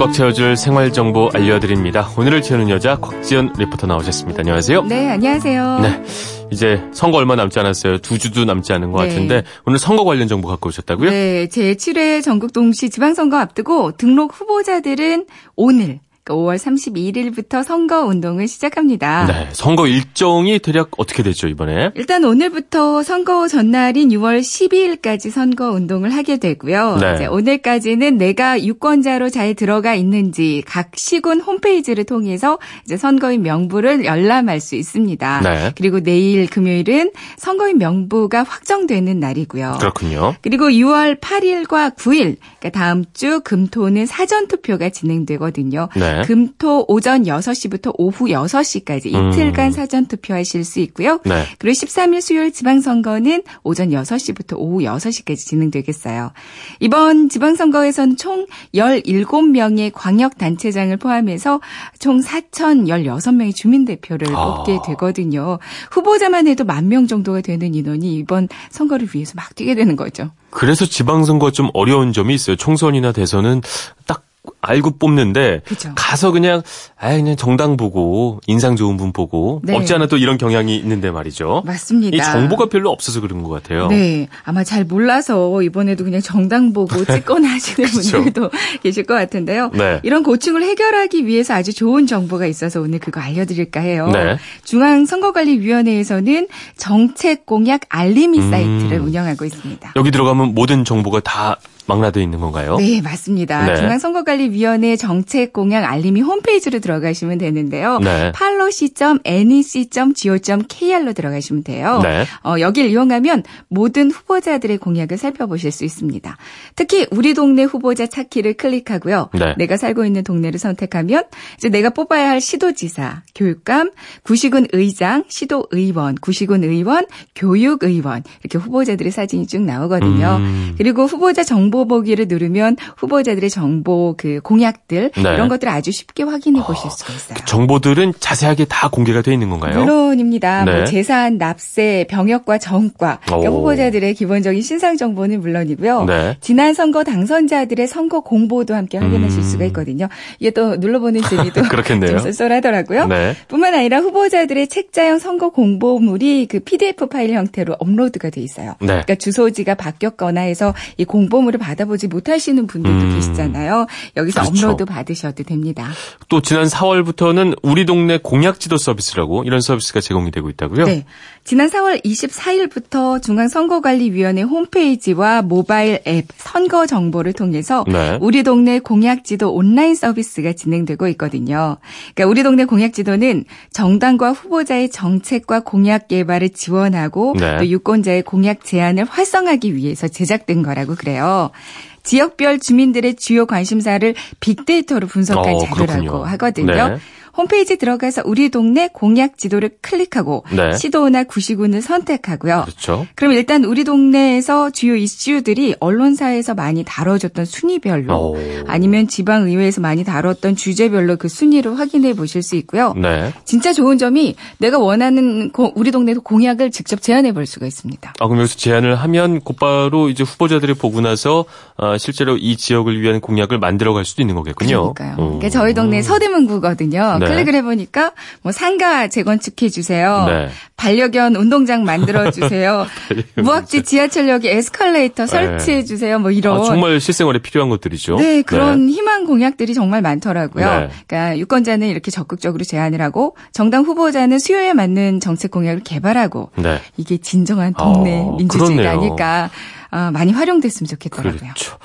꽉 채워줄 생활 정보 알려드립니다. 오늘을 채우는 여자 곽지연 리포터 나오셨습니다. 안녕하세요. 네, 안녕하세요. 네. 이제 선거 얼마 남지 않았어요. 두 주도 남지 않은 것 네. 같은데 오늘 선거 관련 정보 갖고 오셨다고요? 네, 제7회 전국 동시 지방선거 앞두고 등록 후보자들은 오늘 5월 31일부터 선거 운동을 시작합니다. 네. 선거 일정이 대략 어떻게 되죠, 이번에? 일단 오늘부터 선거 전날인 6월 12일까지 선거 운동을 하게 되고요. 네. 이제 오늘까지는 내가 유권자로 잘 들어가 있는지 각 시군 홈페이지를 통해서 이제 선거인 명부를 열람할 수 있습니다. 네. 그리고 내일 금요일은 선거인 명부가 확정되는 날이고요. 그렇군요. 그리고 6월 8일과 9일, 그러니까 다음 주 금토는 사전 투표가 진행되거든요. 네. 금토 오전 6시부터 오후 6시까지 이틀간 음. 사전 투표하실 수 있고요. 네. 그리고 13일 수요일 지방선거는 오전 6시부터 오후 6시까지 진행되겠어요. 이번 지방선거에서는 총 17명의 광역단체장을 포함해서 총 4,016명의 주민대표를 아. 뽑게 되거든요. 후보자만 해도 만 명 정도가 되는 인원이 이번 선거를 위해서 막 뛰게 되는 거죠. 그래서 지방선거 좀 어려운 점이 있어요. 총선이나 대선은 딱 알고 뽑는데 그죠. 가서 그냥 아 그냥 정당 보고 인상 좋은 분 보고 네. 없지 않아 또 이런 경향이 있는데 말이죠. 맞습니다. 이 정보가 별로 없어서 그런 것 같아요. 네, 아마 잘 몰라서 이번에도 그냥 정당 보고 찍거나 하시는. 분들도 계실 것 같은데요. 네. 이런 고충을 해결하기 위해서 아주 좋은 정보가 있어서 오늘 그거 알려드릴까 해요. 네. 중앙선거관리위원회에서는 정책 공약 알림이 음. 사이트를 운영하고 있습니다. 여기 들어가면 모든 정보가 다 망라돼 있는 건가요? 네, 맞습니다. 네. 중앙선거관리위원회 정책 공약 알림이 홈페이지로 들어가시면 되는데요. 네. 팔로시.nec.go.kr로 들어가시면 돼요. 네. 어, 여길 이용하면 모든 후보자들의 공약을 살펴보실 수 있습니다. 특히 우리 동네 후보자 찾기를 클릭하고요. 네. 내가 살고 있는 동네를 선택하면 이제 내가 뽑아야 할 시도지사, 교육감, 구시군 의장, 시도의원, 구시군 의원, 교육의원 이렇게 후보자들의 사진이 쭉 나오거든요. 음. 그리고 후보자 정보 보기를 누르면 후보자들의 정보 그 공약들 네. 이런 것들을 아주 쉽게 확인해 보실 수가 있어요. 정보들은 자세하게 다 공개가 돼 있는 건가요? 물론입니다. 네. 뭐 재산, 납세, 병역과 정과 그러니까 오. 후보자들의 기본적인 신상 정보는 물론이고요. 네. 지난 선거 당선자들의 선거 공보도 함께 확인하실 음. 수가 있거든요. 이게 또 눌러보는 재미도 그렇겠네요. 좀 쏠쏠하더라고요. 네. 뿐만 아니라 후보자들의 책자형 선거 공보물이 그 PDF 파일 형태로 업로드가 돼 있어요. 네. 그러니까 주소지가 바뀌었거나 해서 이 공보물을 받 아보지 못하시는 분들도 음. 계시잖아요. 여기서 그렇죠. 업로드 받으셔도 됩니다. 또 지난 4월부터는 우리 동네 공약지도 서비스라고 이런 서비스가 제공이 되고 있다고요? 네. 지난 4월 24일부터 중앙선거관리위원회 홈페이지와 모바일 앱 선거 정보를 통해서 네. 우리 동네 공약지도 온라인 서비스가 진행되고 있거든요. 그러니까 우리 동네 공약지도는 정당과 후보자의 정책과 공약 개발을 지원하고 네. 또 유권자의 공약 제안을 활성화하기 위해서 제작된 거라고 그래요. 지역별 주민들의 주요 관심사를 빅데이터로 분석한 어, 자료라고 그렇군요. 하거든요. 네. 홈페이지 들어가서 우리 동네 공약 지도를 클릭하고 네. 시도나 구시군을 선택하고요. 그렇죠. 그럼 일단 우리 동네에서 주요 이슈들이 언론사에서 많이 다뤄졌던 순위별로 오. 아니면 지방의회에서 많이 다뤘던 주제별로 그 순위를 확인해 보실 수 있고요. 네. 진짜 좋은 점이 내가 원하는 고- 우리 동네 공약을 직접 제안해 볼 수가 있습니다. 아, 그럼 여기서 제안을 하면 곧바로 이제 후보자들이 보고 나서 아, 실제로 이 지역을 위한 공약을 만들어 갈 수도 있는 거겠군요. 그러니까요. 음. 그러니까 저희 동네 서대문구거든요. 네. 클릭을 해보니까 뭐 상가 재건축해 주세요. 네. 반려견 운동장 만들어 주세요. 무학지 지하철역에 에스컬레이터 설치해 주세요. 뭐 이런. 아, 정말 실생활에 필요한 것들이죠. 네, 그런 희망 공약들이 정말 많더라고요. 네. 그러니까 유권자는 이렇게 적극적으로 제안을 하고 정당 후보자는 수요에 맞는 정책 공약을 개발하고 네. 이게 진정한 동네 어, 민주주의가 그렇네요. 아닐까 아, 많이 활용됐으면 좋겠더라고요. 그렇죠.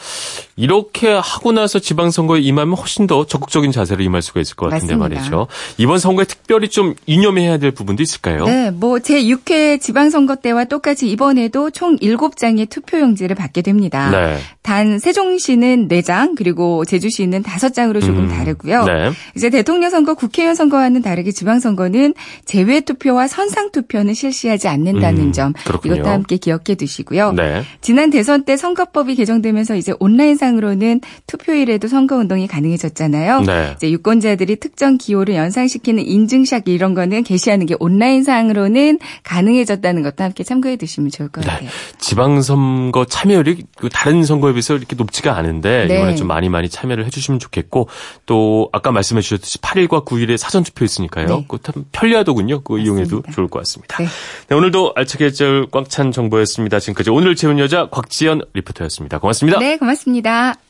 이렇게 하고 나서 지방선거에 임하면 훨씬 더 적극적인 자세로 임할 수가 있을 것 같은데 맞습니다. 말이죠. 이번 선거에 특별히 좀 유념해야 될 부분도 있을까요? 네, 뭐 제6회 지방선거 때와 똑같이 이번에도 총 7장의 투표용지를 받게 됩니다. 네. 단 세종시는 4장 그리고 제주시는 5장으로 조금 음, 다르고요. 네. 이제 대통령 선거, 국회의원 선거와는 다르게 지방선거는 제외 투표와 선상 투표는 실시하지 않는다는 음, 점 그렇군요. 이것도 함께 기억해 두시고요. 네. 지난 대선 때 선거법이 개정되면서 이제 온라인 온라인상으로는 투표일에도 선거운동이 가능해졌잖아요. 네. 이제 유권자들이 특정 기호를 연상시키는 인증샷 이런 거는 게시하는 게 온라인상으로는 가능해졌다는 것도 함께 참고해 두시면 좋을 것 같아요. 네. 지방선거 참여율이 그 다른 선거에 비해서 이렇게 높지가 않은데 네. 이번에 좀 많이 많이 참여를 해주시면 좋겠고 또 아까 말씀해 주셨듯이 8일과 9일에 사전 투표 있으니까요. 네. 그참 편리하더군요. 그거 이용해도. 좋을 것 같습니다. 네. 네, 오늘도 알차게 쩔꽉찬 정보였습니다. 지금까지 오늘 채운 여자 곽지연 리포터였습니다. 고맙습니다. 네, 고맙습 니다.